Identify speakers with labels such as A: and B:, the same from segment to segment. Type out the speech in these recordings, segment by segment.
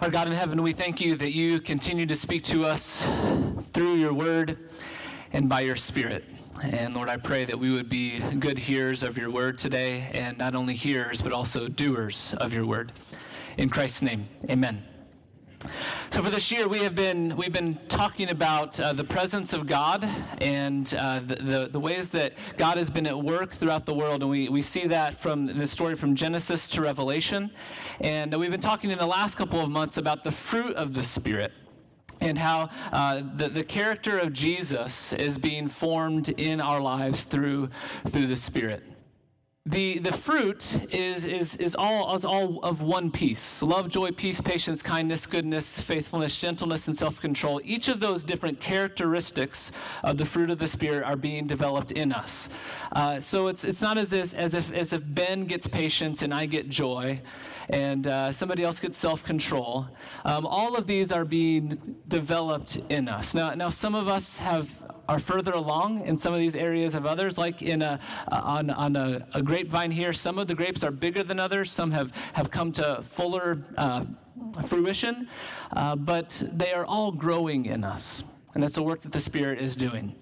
A: Our God in heaven, we thank you that you continue to speak to us through your word and by your spirit. And Lord, I pray that we would be good hearers of your word today, and not only hearers, but also doers of your word. In Christ's name, amen. So for this year, we have been we've been talking about uh, the presence of God and uh, the, the, the ways that God has been at work throughout the world, and we we see that from the story from Genesis to Revelation, and we've been talking in the last couple of months about the fruit of the Spirit and how uh, the, the character of Jesus is being formed in our lives through through the Spirit the, the fruit is, is, is, all, is all of one piece love, joy, peace, patience, kindness, goodness, faithfulness, gentleness, and self control. Each of those different characteristics of the fruit of the Spirit are being developed in us. Uh, so it's, it's not as if, as, if, as if Ben gets patience and I get joy and uh, somebody else gets self control. Um, all of these are being developed in us. Now, now, some of us have are further along in some of these areas of others, like in a, on, on a, a, grapevine here. Some of the grapes are bigger than others, some have, have come to fuller uh, fruition, uh, but they are all growing in us. And that's the work that the Spirit is doing.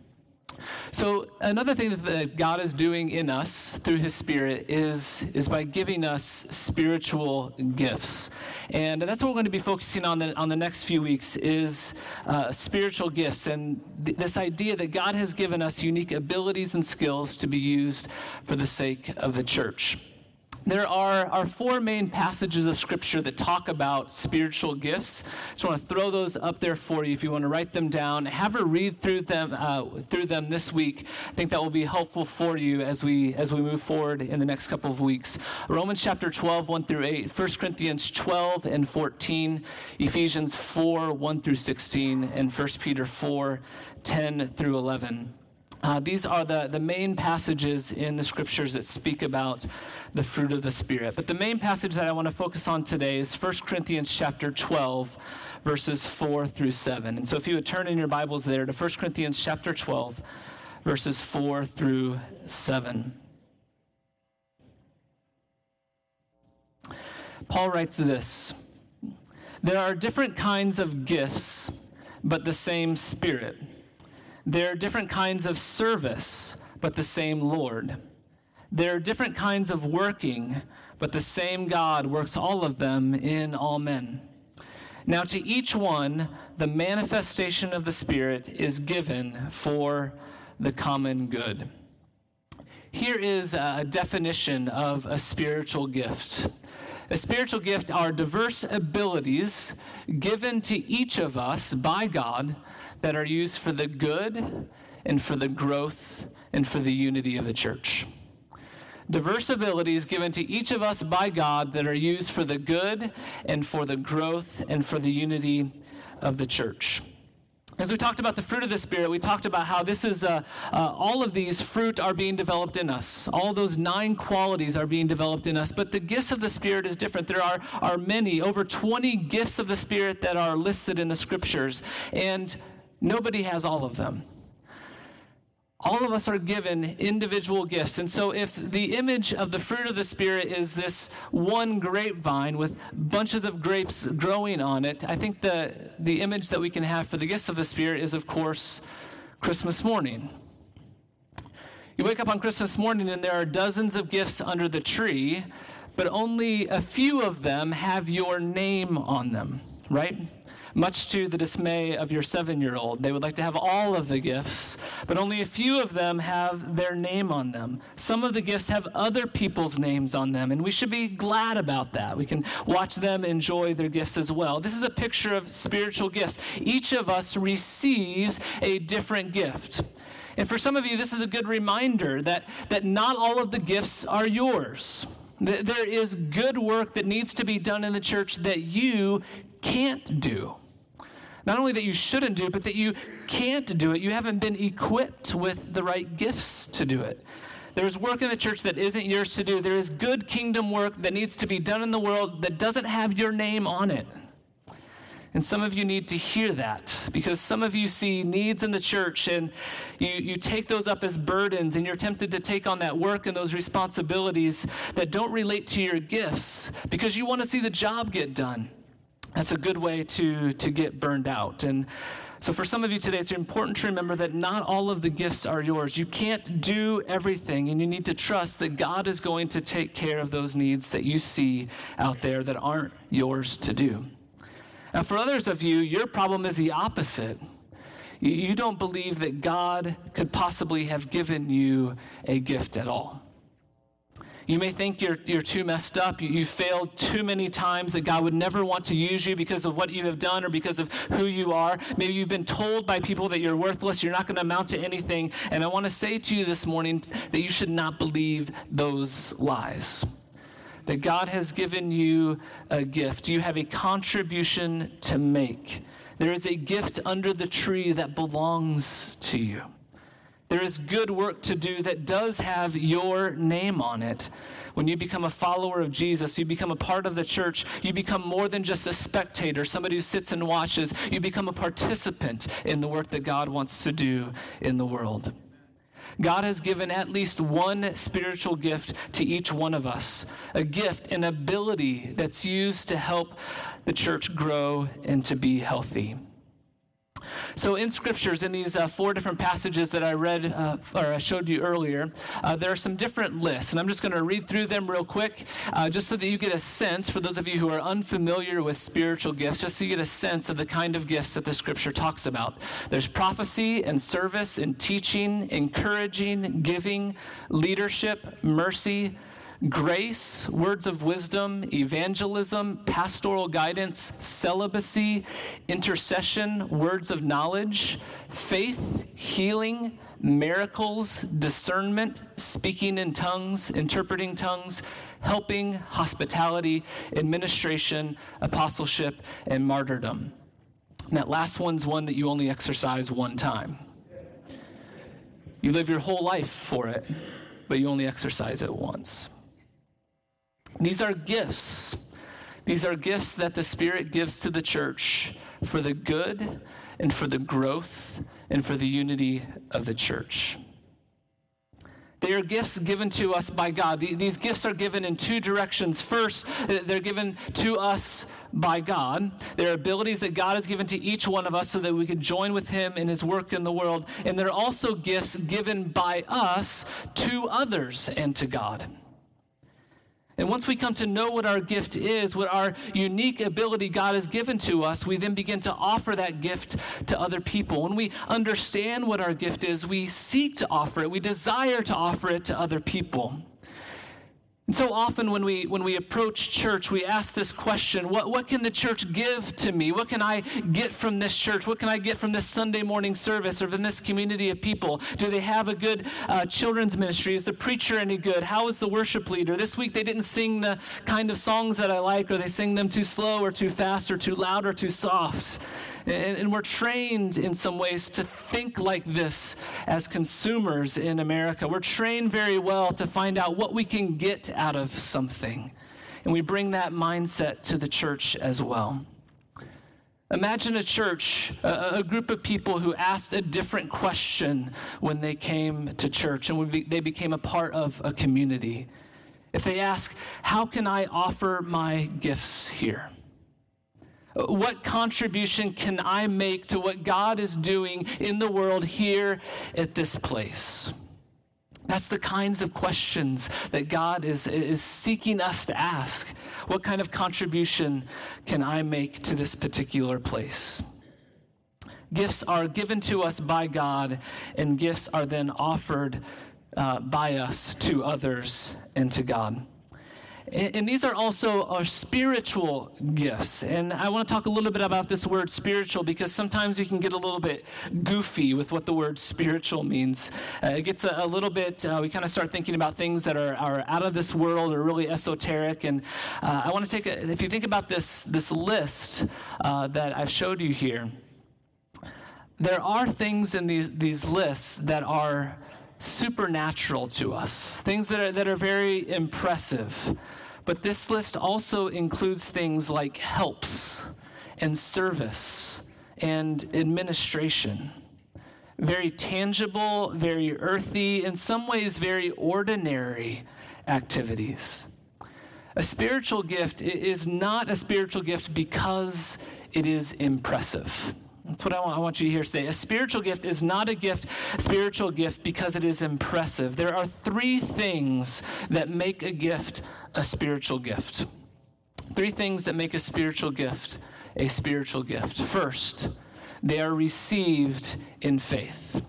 A: So another thing that God is doing in us through his spirit is is by giving us spiritual gifts. And that's what we're going to be focusing on the, on the next few weeks is uh, spiritual gifts and th- this idea that God has given us unique abilities and skills to be used for the sake of the church there are, are four main passages of Scripture that talk about spiritual gifts. Just want to throw those up there for you if you want to write them down. Have a read through them uh, through them this week. I think that will be helpful for you as we as we move forward in the next couple of weeks. Romans chapter 12, 1 through 8, 1 Corinthians 12 and 14, Ephesians 4, 1 through 16, and 1 Peter 4, 10 through 11. Uh, these are the, the main passages in the scriptures that speak about the fruit of the Spirit. But the main passage that I want to focus on today is 1 Corinthians chapter 12, verses 4 through 7. And so if you would turn in your Bibles there to 1 Corinthians chapter 12, verses 4 through 7. Paul writes this There are different kinds of gifts, but the same Spirit. There are different kinds of service, but the same Lord. There are different kinds of working, but the same God works all of them in all men. Now, to each one, the manifestation of the Spirit is given for the common good. Here is a definition of a spiritual gift. A spiritual gift are diverse abilities given to each of us by God that are used for the good and for the growth and for the unity of the church. Diverse abilities given to each of us by God that are used for the good and for the growth and for the unity of the church. As we talked about the fruit of the Spirit, we talked about how this is, uh, uh, all of these fruit are being developed in us. All those nine qualities are being developed in us. But the gifts of the Spirit is different. There are, are many, over 20 gifts of the Spirit that are listed in the scriptures. And Nobody has all of them. All of us are given individual gifts. And so, if the image of the fruit of the Spirit is this one grapevine with bunches of grapes growing on it, I think the, the image that we can have for the gifts of the Spirit is, of course, Christmas morning. You wake up on Christmas morning and there are dozens of gifts under the tree, but only a few of them have your name on them, right? Much to the dismay of your seven year old. They would like to have all of the gifts, but only a few of them have their name on them. Some of the gifts have other people's names on them, and we should be glad about that. We can watch them enjoy their gifts as well. This is a picture of spiritual gifts. Each of us receives a different gift. And for some of you, this is a good reminder that, that not all of the gifts are yours. There is good work that needs to be done in the church that you can't do. Not only that you shouldn't do it, but that you can't do it. You haven't been equipped with the right gifts to do it. There's work in the church that isn't yours to do. There is good kingdom work that needs to be done in the world that doesn't have your name on it. And some of you need to hear that because some of you see needs in the church and you, you take those up as burdens and you're tempted to take on that work and those responsibilities that don't relate to your gifts because you want to see the job get done. That's a good way to, to get burned out. And so, for some of you today, it's important to remember that not all of the gifts are yours. You can't do everything, and you need to trust that God is going to take care of those needs that you see out there that aren't yours to do. Now, for others of you, your problem is the opposite. You don't believe that God could possibly have given you a gift at all. You may think you're, you're too messed up. You, you failed too many times that God would never want to use you because of what you have done or because of who you are. Maybe you've been told by people that you're worthless, you're not going to amount to anything. And I want to say to you this morning that you should not believe those lies. That God has given you a gift, you have a contribution to make. There is a gift under the tree that belongs to you. There is good work to do that does have your name on it. When you become a follower of Jesus, you become a part of the church, you become more than just a spectator, somebody who sits and watches. You become a participant in the work that God wants to do in the world. God has given at least one spiritual gift to each one of us a gift, an ability that's used to help the church grow and to be healthy. So, in scriptures, in these uh, four different passages that I read uh, or I showed you earlier, uh, there are some different lists. And I'm just going to read through them real quick, uh, just so that you get a sense, for those of you who are unfamiliar with spiritual gifts, just so you get a sense of the kind of gifts that the scripture talks about. There's prophecy and service and teaching, encouraging, giving, leadership, mercy, grace, words of wisdom, evangelism, pastoral guidance, celibacy, intercession, words of knowledge, faith, healing, miracles, discernment, speaking in tongues, interpreting tongues, helping, hospitality, administration, apostleship, and martyrdom. And that last one's one that you only exercise one time. You live your whole life for it, but you only exercise it once. These are gifts. These are gifts that the Spirit gives to the church for the good and for the growth and for the unity of the church. They are gifts given to us by God. These gifts are given in two directions. First, they're given to us by God. They're abilities that God has given to each one of us so that we can join with Him in His work in the world. And they're also gifts given by us to others and to God. And once we come to know what our gift is, what our unique ability God has given to us, we then begin to offer that gift to other people. When we understand what our gift is, we seek to offer it, we desire to offer it to other people. And so often when we when we approach church, we ask this question, what, what can the church give to me? What can I get from this church? What can I get from this Sunday morning service or from this community of people? Do they have a good uh, children's ministry? Is the preacher any good? How is the worship leader? This week they didn't sing the kind of songs that I like, or they sing them too slow or too fast or too loud or too soft. And, and, we're trained in some ways to think like this as consumers in America. We're trained very well to find out what we can get out of something. And we bring that mindset to the church as well. Imagine a church, a, a, group of people who asked a different question when they came to church and be, they became a part of a community. If they ask, How can I offer my gifts here? What contribution can I make to what God is doing in the world here at this place? That's the kinds of questions that God is, is seeking us to ask. What kind of contribution can I make to this particular place? Gifts are given to us by God, and gifts are then offered uh, by us to others and to God. And, these are also our spiritual gifts. And I want to talk a little bit about this word spiritual because sometimes we can get a little bit goofy with what the word spiritual means. Uh, it gets a, a little bit, uh, we kind of start thinking about things that are, are out of this world or really esoteric. And uh, I want to take a, if you think about this, this list uh, that I've showed you here, there are things in these, these lists that are supernatural to us, things that are, that are very impressive. But this list also includes things like helps and service and administration. Very tangible, very earthy, in some ways, very ordinary activities. A spiritual gift is not a spiritual gift because it is impressive. That's what I want I want you to hear today. A spiritual gift is not a gift, spiritual gift because it is impressive. There are three things that make a gift a spiritual gift. Three things that make a spiritual gift a spiritual gift. First, they are received in faith.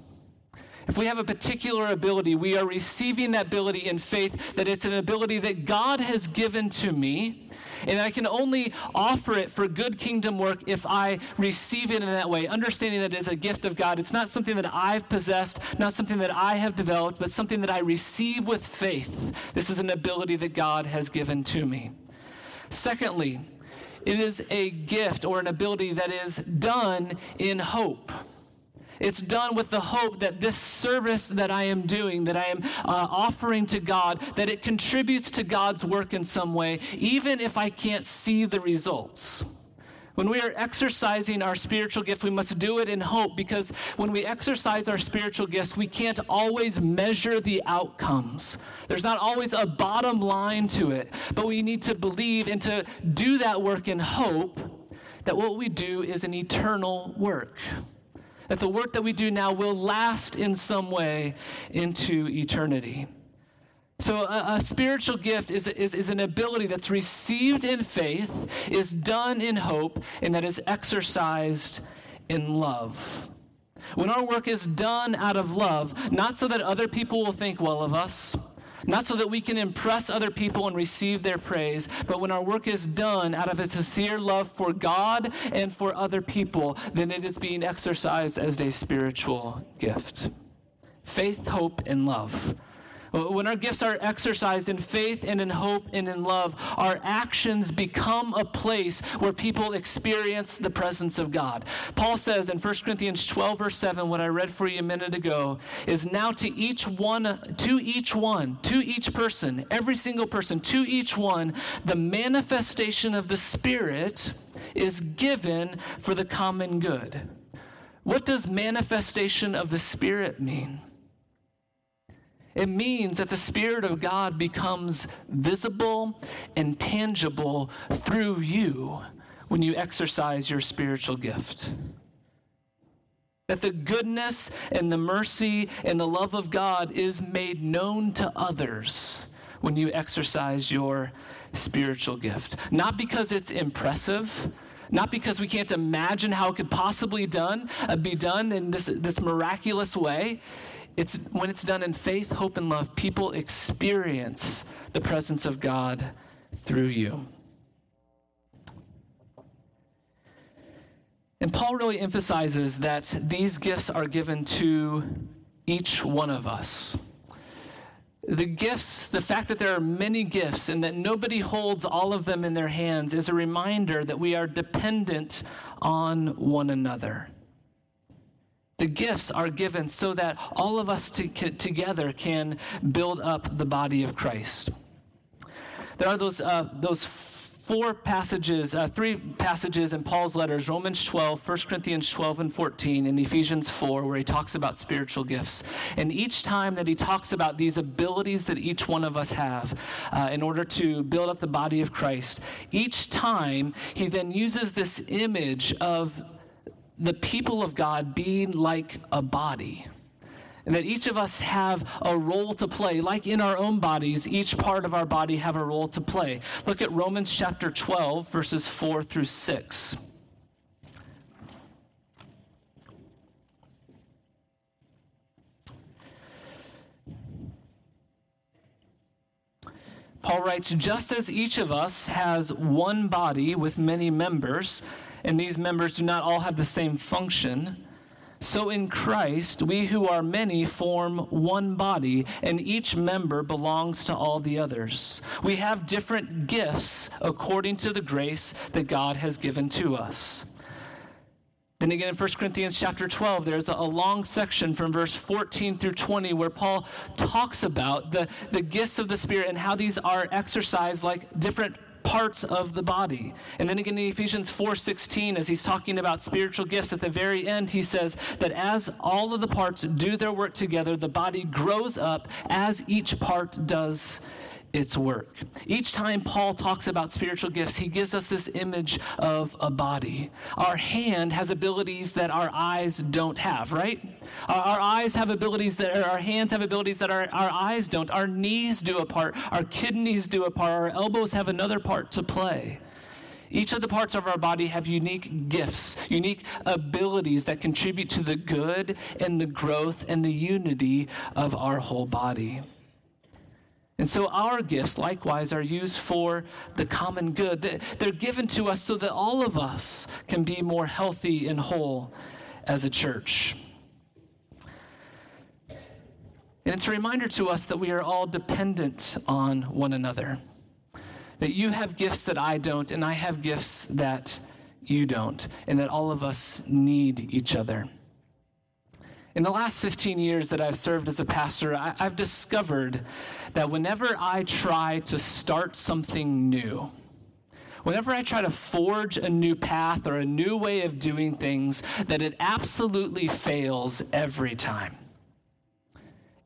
A: If we have a particular ability, we are receiving that ability in faith that it's an ability that God has given to me. And I can only offer it for good kingdom work if I receive it in that way, understanding that it is a gift of God. It's not something that I've possessed, not something that I have developed, but something that I receive with faith. This is an ability that God has given to me. Secondly, it is a gift or an ability that is done in hope. It's done with the hope that this service that I am doing, that I am uh, offering to God, that it contributes to God's work in some way, even if I can't see the results. When we are exercising our spiritual gift, we must do it in hope because when we exercise our spiritual gifts, we can't always measure the outcomes. There's not always a bottom line to it, but we need to believe and to do that work in hope that what we do is an eternal work that the work that we do now will last in some way into eternity. So, a, a, spiritual gift is, is, is an ability that's received in faith, is done in hope, and that is exercised in love. When our work is done out of love, not so that other people will think well of us, not so that we can impress other people and receive their praise, but when our work is done out of a sincere love for God and for other people, then it is being exercised as a spiritual gift. Faith, hope, and love. Uh, when our gifts are exercised in faith and in hope and in love, our actions become a place where people experience the presence of God. Paul says in 1 Corinthians 12, verse 7, what I read for you a minute ago, is now to each one, to each one, to each person, every single person, to each one, the manifestation of the Spirit is given for the common good. What does manifestation of the Spirit mean? It means that the Spirit of God becomes visible and tangible through you when you exercise your spiritual gift. That the goodness and the mercy and the love of God is made known to others when you exercise your spiritual gift. Not because it's impressive, not because we can't imagine how it could possibly done, uh, be done in this, this miraculous way. It's when it's done in faith, hope, and love, people experience the presence of God through you. And Paul really emphasizes that these gifts are given to each one of us. The gifts, the fact that there are many gifts and that nobody holds all of them in their hands, is a reminder that we are dependent on one another. The gifts are given so that all of us to, together can build up the body of Christ. There are those, uh, those four passages, uh, three passages in Paul's letters Romans 12, 1 Corinthians 12 and 14, and Ephesians 4, where he talks about spiritual gifts. And each time that he talks about these abilities that each one of us have uh, in order to build up the body of Christ, each time he then uses this image of the people of God being like a body. And that each of us have a role to play. Like in our own bodies, each part of our body have a role to play. Look at Romans chapter 12, verses 4 through 6. Paul writes, just as each of us has one body with many members, and these members do not all have the same function. So in Christ, we who are many form one body, and each member belongs to all the others. We have different gifts according to the grace that God has given to us. Then again in 1 Corinthians chapter 12, there's a, long section from verse 14 through 20 where Paul talks about the, the gifts of the Spirit and how these are exercised like different parts of the body. And then again in Ephesians 4:16 as he's talking about spiritual gifts at the very end he says that as all of the parts do their work together the body grows up as each part does its work. Each time Paul talks about spiritual gifts, he gives us this image of a body. Our hand has abilities that our eyes don't have, right? Our, our eyes have abilities that our hands have abilities that our, our eyes don't. Our knees do a part, our kidneys do a part, our elbows have another part to play. Each of the parts of our body have unique gifts, unique abilities that contribute to the good and the growth and the unity of our whole body. And so our gifts, likewise, are used for the common good. They're given to us so that all of us can be more healthy and whole as a church. And it's a reminder to us that we are all dependent on one another. That you have gifts that I don't, and I have gifts that you don't, and that all of us need each other. In the last 15 years that I've served as a pastor, I, have discovered that whenever I try to start something new, whenever I try to forge a new path or a new way of doing things, that it absolutely fails every time.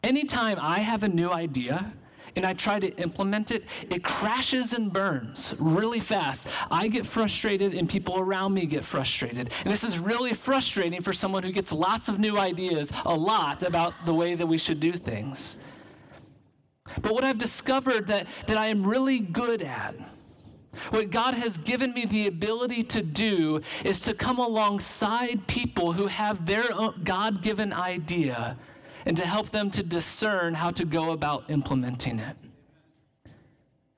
A: Anytime I have a new idea, and I try to implement it, it crashes and burns really fast. I get frustrated and people around me get frustrated. And this is really frustrating for someone who gets lots of new ideas a lot about the way that we should do things. But what I've discovered that, that I am really good at, what God has given me the ability to do is to come alongside people who have their God given idea and to help them to discern how to go about implementing it.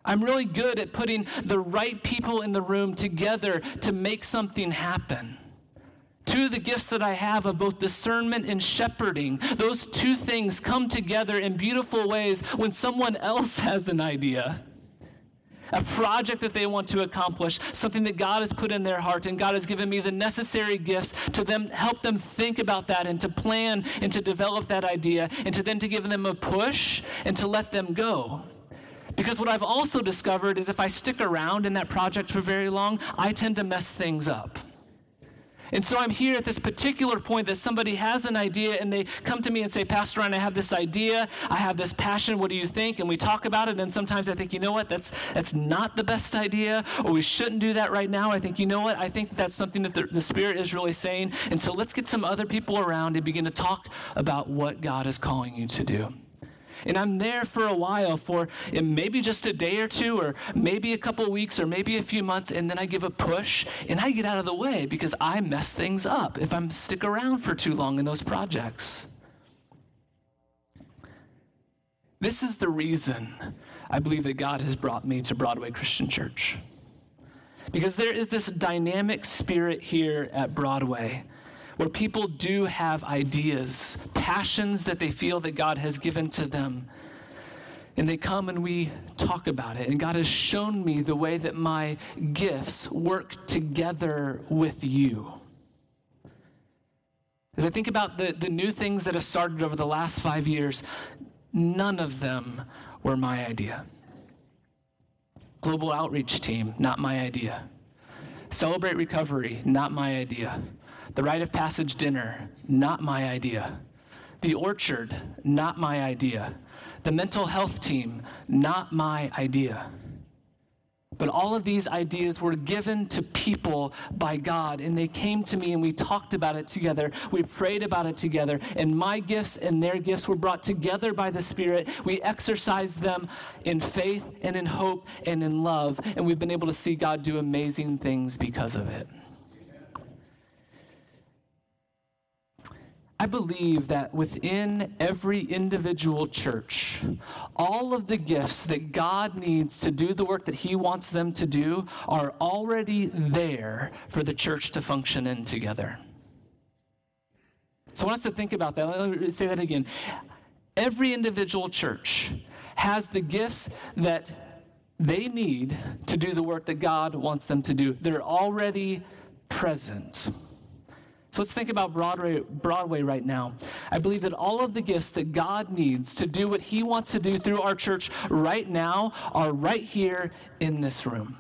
A: I'm really good at putting the right people in the room together to make something happen. Two of the gifts that I have of both discernment and shepherding, those two things come together in beautiful ways when someone else has an idea a project that they want to accomplish, something that God has put in their heart, and God has given me the necessary gifts to them help them think about that and to plan and to develop that idea, and to then to give them a push and to let them go. Because what I've also discovered is if I stick around in that project for very long, I tend to mess things up. And so I'm here at this particular point that somebody has an idea and they come to me and say, Pastor Ryan, I have this idea, I have this passion, what do you think? And we talk about it, and sometimes I think, you know what, that's that's not the best idea, or we shouldn't do that right now. I think, you know what, I think that's something that the, the Spirit is really saying. And so let's get some other people around and begin to talk about what God is calling you to do. And I'm there for a while, for maybe just a day or two, or maybe a couple weeks, or maybe a few months, and then I give a push and I get out of the way because I mess things up if I'm stick around for too long in those projects. This is the reason I believe that God has brought me to Broadway Christian Church. Because there is this dynamic spirit here at Broadway where people do have ideas, passions that they feel that God has given to them. And they come and we talk about it. And God has shown me the way that my gifts work together with you. As I think about the, the new things that have started over the last five years, none of them were my idea. Global outreach team, not my idea. Celebrate recovery, not my idea. The rite of passage dinner, not my idea. The orchard, not my idea. The mental health team, not my idea. But all of these ideas were given to people by God, and they came to me and we talked about it together. We prayed about it together, and my gifts and their gifts were brought together by the Spirit. We exercised them in faith and in hope and in love, and we've been able to see God do amazing things because of it. I believe that within every individual church, all of the gifts that God needs to do the work that He wants them to do are already there for the church to function in together. So I want us to think about that. Let me say that again. Every individual church has the gifts that they need to do the work that God wants them to do. They're already present. So let's think about Broadway, Broadway right now. I believe that all of the gifts that God needs to do what He wants to do through our church right now are right here in this room.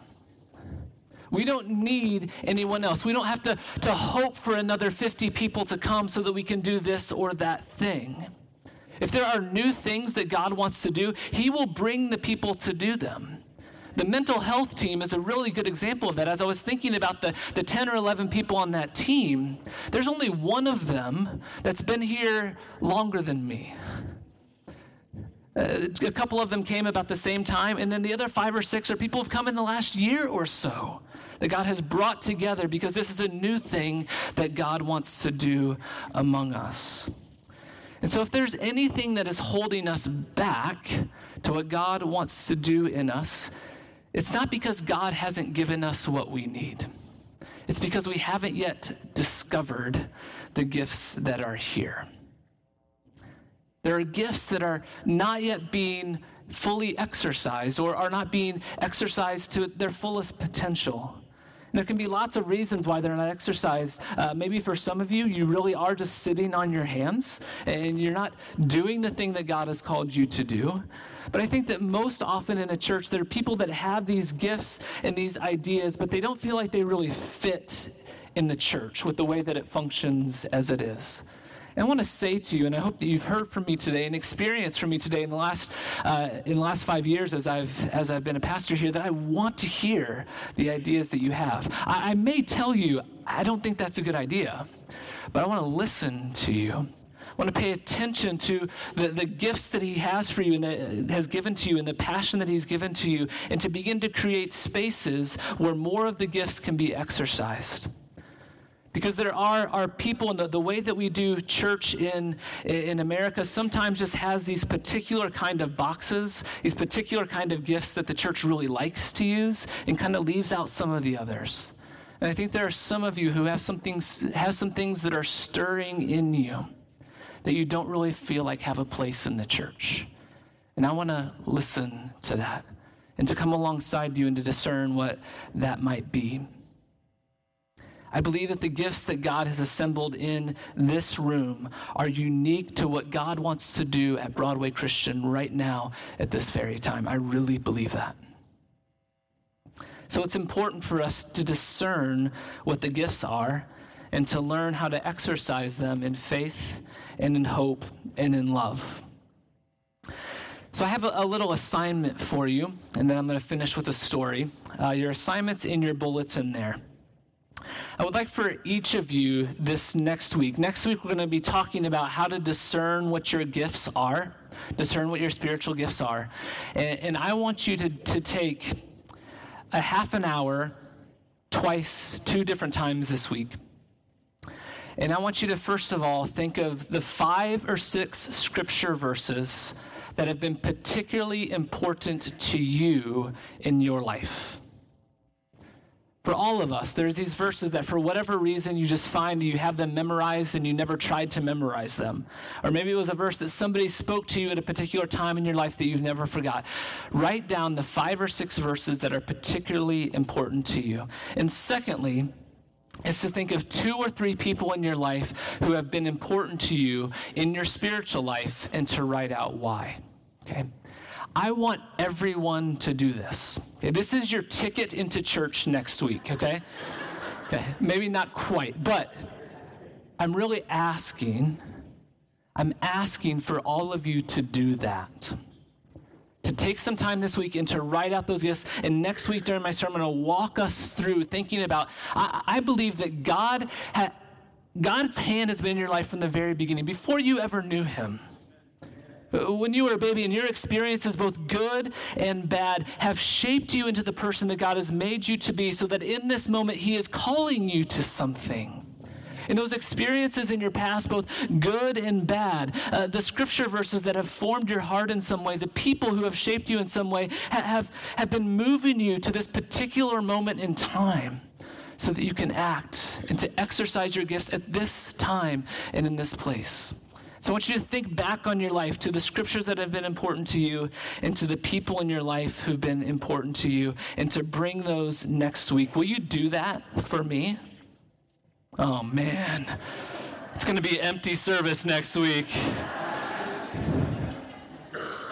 A: We don't need anyone else. We don't have to, to hope for another 50 people to come so that we can do this or that thing. If there are new things that God wants to do, He will bring the people to do them. The mental health team is a really good example of that. As I was thinking about the, the 10 or 11 people on that team, there's only one of them that's been here longer than me. Uh, a couple of them came about the same time, and then the other five or six are people who've come in the last year or so that God has brought together because this is a new thing that God wants to do among us. And so, if there's anything that is holding us back to what God wants to do in us, it's not because God hasn't given us what we need. It's because we haven't yet discovered the gifts that are here. There are gifts that are not yet being fully exercised or are not being exercised to their fullest potential. There can be lots of reasons why they're not exercised. Uh, maybe for some of you, you really are just sitting on your hands and you're not doing the thing that God has called you to do. But I think that most often in a church, there are people that have these gifts and these ideas, but they don't feel like they really fit in the church with the way that it functions as it is. And I want to say to you, and I hope that you've heard from me today and experienced from me today in the last uh, in the last five years as I've as I've been a pastor here, that I want to hear the ideas that you have. I, I may tell you I don't think that's a good idea, but I want to listen to you. I want to pay attention to the, the gifts that he has for you and that has given to you and the passion that he's given to you, and to begin to create spaces where more of the gifts can be exercised. Because there are, are people, and the, the way that we do church in, in America sometimes just has these particular kind of boxes, these particular kind of gifts that the church really likes to use, and kind of leaves out some of the others. And I think there are some of you who have some things, have some things that are stirring in you that you don't really feel like have a place in the church. And I want to listen to that and to come alongside you and to discern what that might be. I believe that the gifts that God has assembled in this room are unique to what God wants to do at Broadway Christian right now at this very time. I really believe that. So it's important for us to discern what the gifts are and to learn how to exercise them in faith and in hope and in love. So I have a, little assignment for you, and then I'm going to finish with a story. Uh, your assignment's in your bulletin there. I would like for each of you this next week. Next week, we're going to be talking about how to discern what your gifts are, discern what your spiritual gifts are. And, and I want you to, to take a half an hour twice, two different times this week. And I want you to, first of all, think of the five or six scripture verses that have been particularly important to you in your life for all of us, there's these verses that for whatever reason you just find you have them memorized and you never tried to memorize them. Or maybe it was a verse that somebody spoke to you at a particular time in your life that you've never forgot. Write down the five or six verses that are particularly important to you. And secondly, is to think of two or three people in your life who have been important to you in your spiritual life and to write out why. Okay? I want everyone to do this. Okay, this is your ticket into church next week, okay? Okay, maybe not quite, but I'm really asking, I'm asking for all of you to do that. To take some time this week and to write out those gifts. And next week during my sermon, I'll walk us through thinking about, I, I believe that God had, God's hand has been in your life from the very beginning, before you ever knew Him. When you were a baby and your experiences, both good and bad, have shaped you into the person that God has made you to be, so that in this moment, He is calling you to something. In those experiences in your past, both good and bad, uh, the scripture verses that have formed your heart in some way, the people who have shaped you in some way, ha- have, have been moving you to this particular moment in time so that you can act and to exercise your gifts at this time and in this place. So I want you to think back on your life to the scriptures that have been important to you and to the people in your life who've been important to you and to bring those next week. Will you do that for me? Oh, man. It's going to be empty service next week.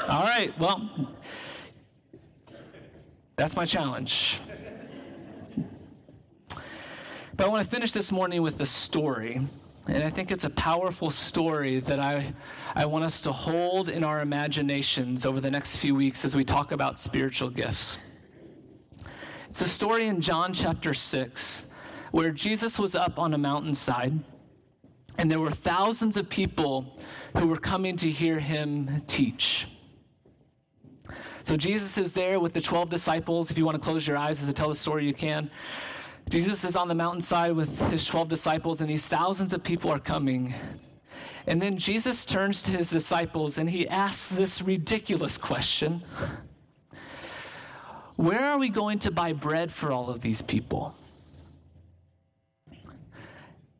A: All right, well, that's my challenge. But I want to finish this morning with a story And I think it's a powerful story that I, I want us to hold in our imaginations over the next few weeks as we talk about spiritual gifts. It's a story in John chapter 6 where Jesus was up on a mountainside and there were thousands of people who were coming to hear him teach. So Jesus is there with the 12 disciples. If you want to close your eyes as I tell the story, you can. Jesus is on the mountainside with his 12 disciples, and these thousands of people are coming. And then Jesus turns to his disciples and he asks this ridiculous question Where are we going to buy bread for all of these people?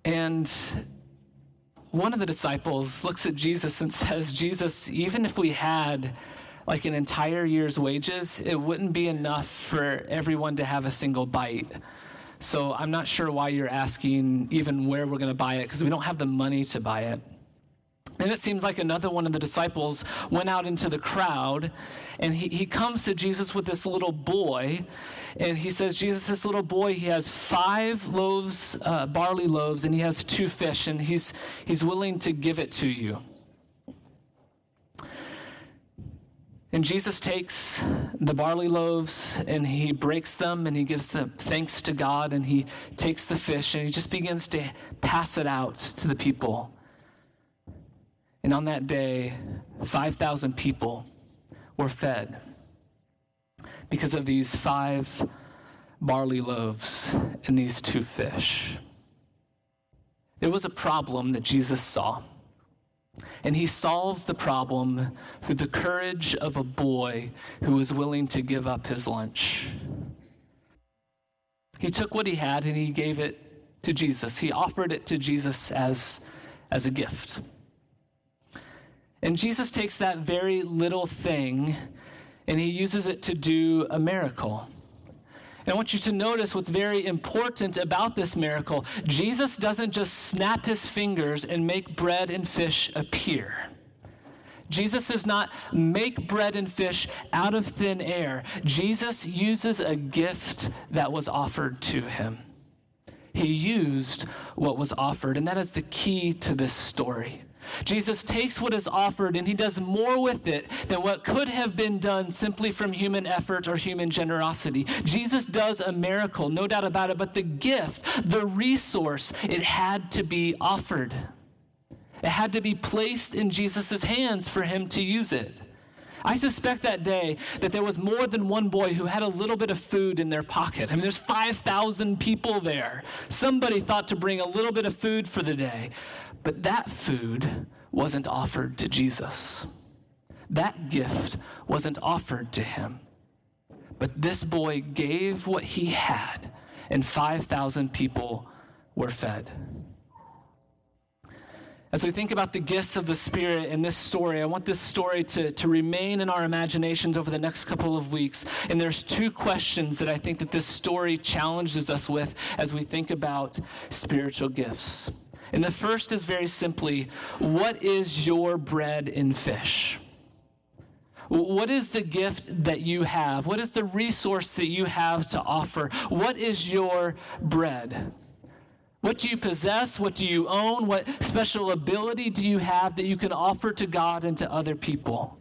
A: And one of the disciples looks at Jesus and says, Jesus, even if we had like an entire year's wages, it wouldn't be enough for everyone to have a single bite. So I'm not sure why you're asking even where we're going to buy it because we don't have the money to buy it. Then it seems like another one of the disciples went out into the crowd and he, he comes to Jesus with this little boy. And he says, Jesus, this little boy, he has five loaves, uh, barley loaves, and he has two fish, and he's, he's willing to give it to you. And Jesus takes the barley loaves and he breaks them and he gives the thanks to God and he takes the fish and he just begins to pass it out to the people. And on that day, 5,000 people were fed because of these five barley loaves and these two fish. There was a problem that Jesus saw. And he solves the problem through the courage of a boy who was willing to give up his lunch. He took what he had and he gave it to Jesus. He offered it to Jesus as, as a gift. And Jesus takes that very little thing and he uses it to do a miracle. And I want you to notice what's very important about this miracle. Jesus doesn't just snap his fingers and make bread and fish appear. Jesus does not make bread and fish out of thin air. Jesus uses a gift that was offered to him. He used what was offered, and that is the key to this story. Jesus takes what is offered and he does more with it than what could have been done simply from human effort or human generosity. Jesus does a miracle, no doubt about it, but the gift, the resource, it had to be offered. It had to be placed in Jesus' hands for him to use it. I suspect that day that there was more than one boy who had a little bit of food in their pocket. I mean, there's 5,000 people there. Somebody thought to bring a little bit of food for the day. But that food wasn't offered to Jesus. That gift wasn't offered to him. But this boy gave what he had, and 5,000 people were fed. As we think about the gifts of the Spirit in this story, I want this story to, to remain in our imaginations over the next couple of weeks. And there's two questions that I think that this story challenges us with as we think about spiritual gifts. And the first is very simply what is your bread and fish? What is the gift that you have? What is the resource that you have to offer? What is your bread? What do you possess? What do you own? What special ability do you have that you can offer to God and to other people?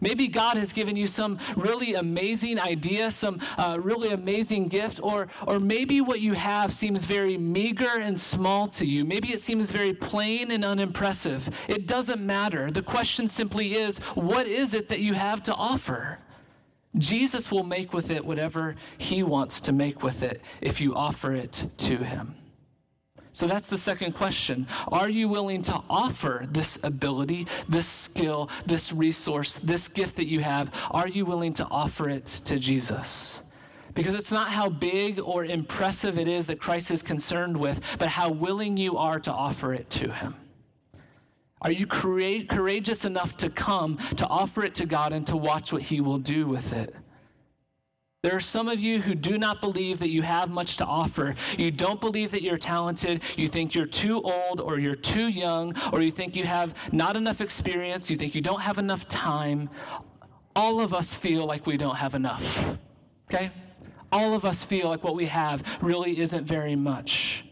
A: Maybe God has given you some really amazing idea, some uh, really amazing gift, or, or maybe what you have seems very meager and small to you. Maybe it seems very plain and unimpressive. It doesn't matter. The question simply is what is it that you have to offer? Jesus will make with it whatever he wants to make with it if you offer it to him. So that's the second question. Are you willing to offer this ability, this skill, this resource, this gift that you have? Are you willing to offer it to Jesus? Because it's not how big or impressive it is that Christ is concerned with, but how willing you are to offer it to Him. Are you courageous enough to come, to offer it to God, and to watch what He will do with it? There are some of you who do not believe that you have much to offer. You don't believe that you're talented. You think you're too old or you're too young or you think you have not enough experience. You think you don't have enough time. All of us feel like we don't have enough. Okay? All of us feel like what we have really isn't very much.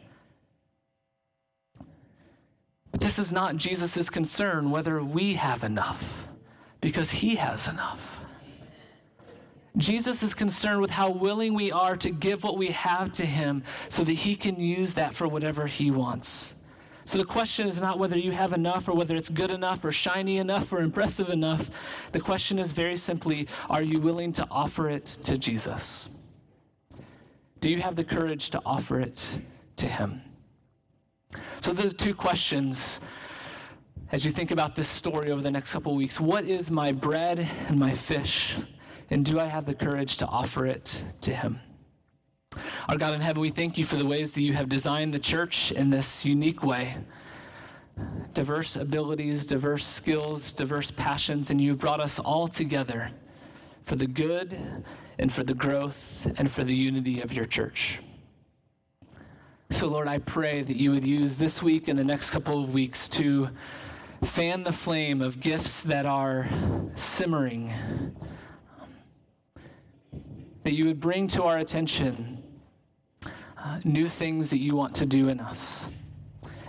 A: But this is not Jesus' concern whether we have enough, because he has enough. Jesus is concerned with how willing we are to give what we have to him so that he can use that for whatever he wants. So the question is not whether you have enough or whether it's good enough or shiny enough or impressive enough. The question is very simply are you willing to offer it to Jesus? Do you have the courage to offer it to Him? So, those two questions as you think about this story over the next couple weeks. What is my bread and my fish? And do I have the courage to offer it to Him? Our God in heaven, we thank you for the ways that you have designed the church in this unique way. Diverse abilities, diverse skills, diverse passions, and you've brought us all together for the good and for the growth and for the unity of your church. So, Lord, I pray that you would use this week and the next couple of weeks to fan the flame of gifts that are simmering, that you would bring to our attention uh, new things that you want to do in us.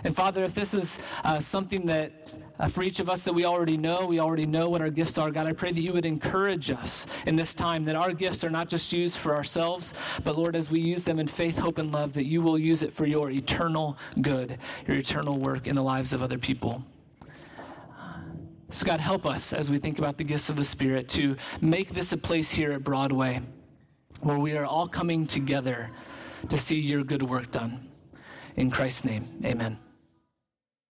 A: And Father, if this is uh, something that uh, for each of us that we already know, we already know what our gifts are, God, I pray that you would encourage us in this time, that our gifts are not just used for ourselves, but Lord, as we use them in faith, hope, and love, that you will use it for your eternal good, your eternal work in the lives of other people. So, God, help us as we think about the gifts of the Spirit to make this a place here at Broadway where we are all coming together to see your good work done. In Christ's name, amen.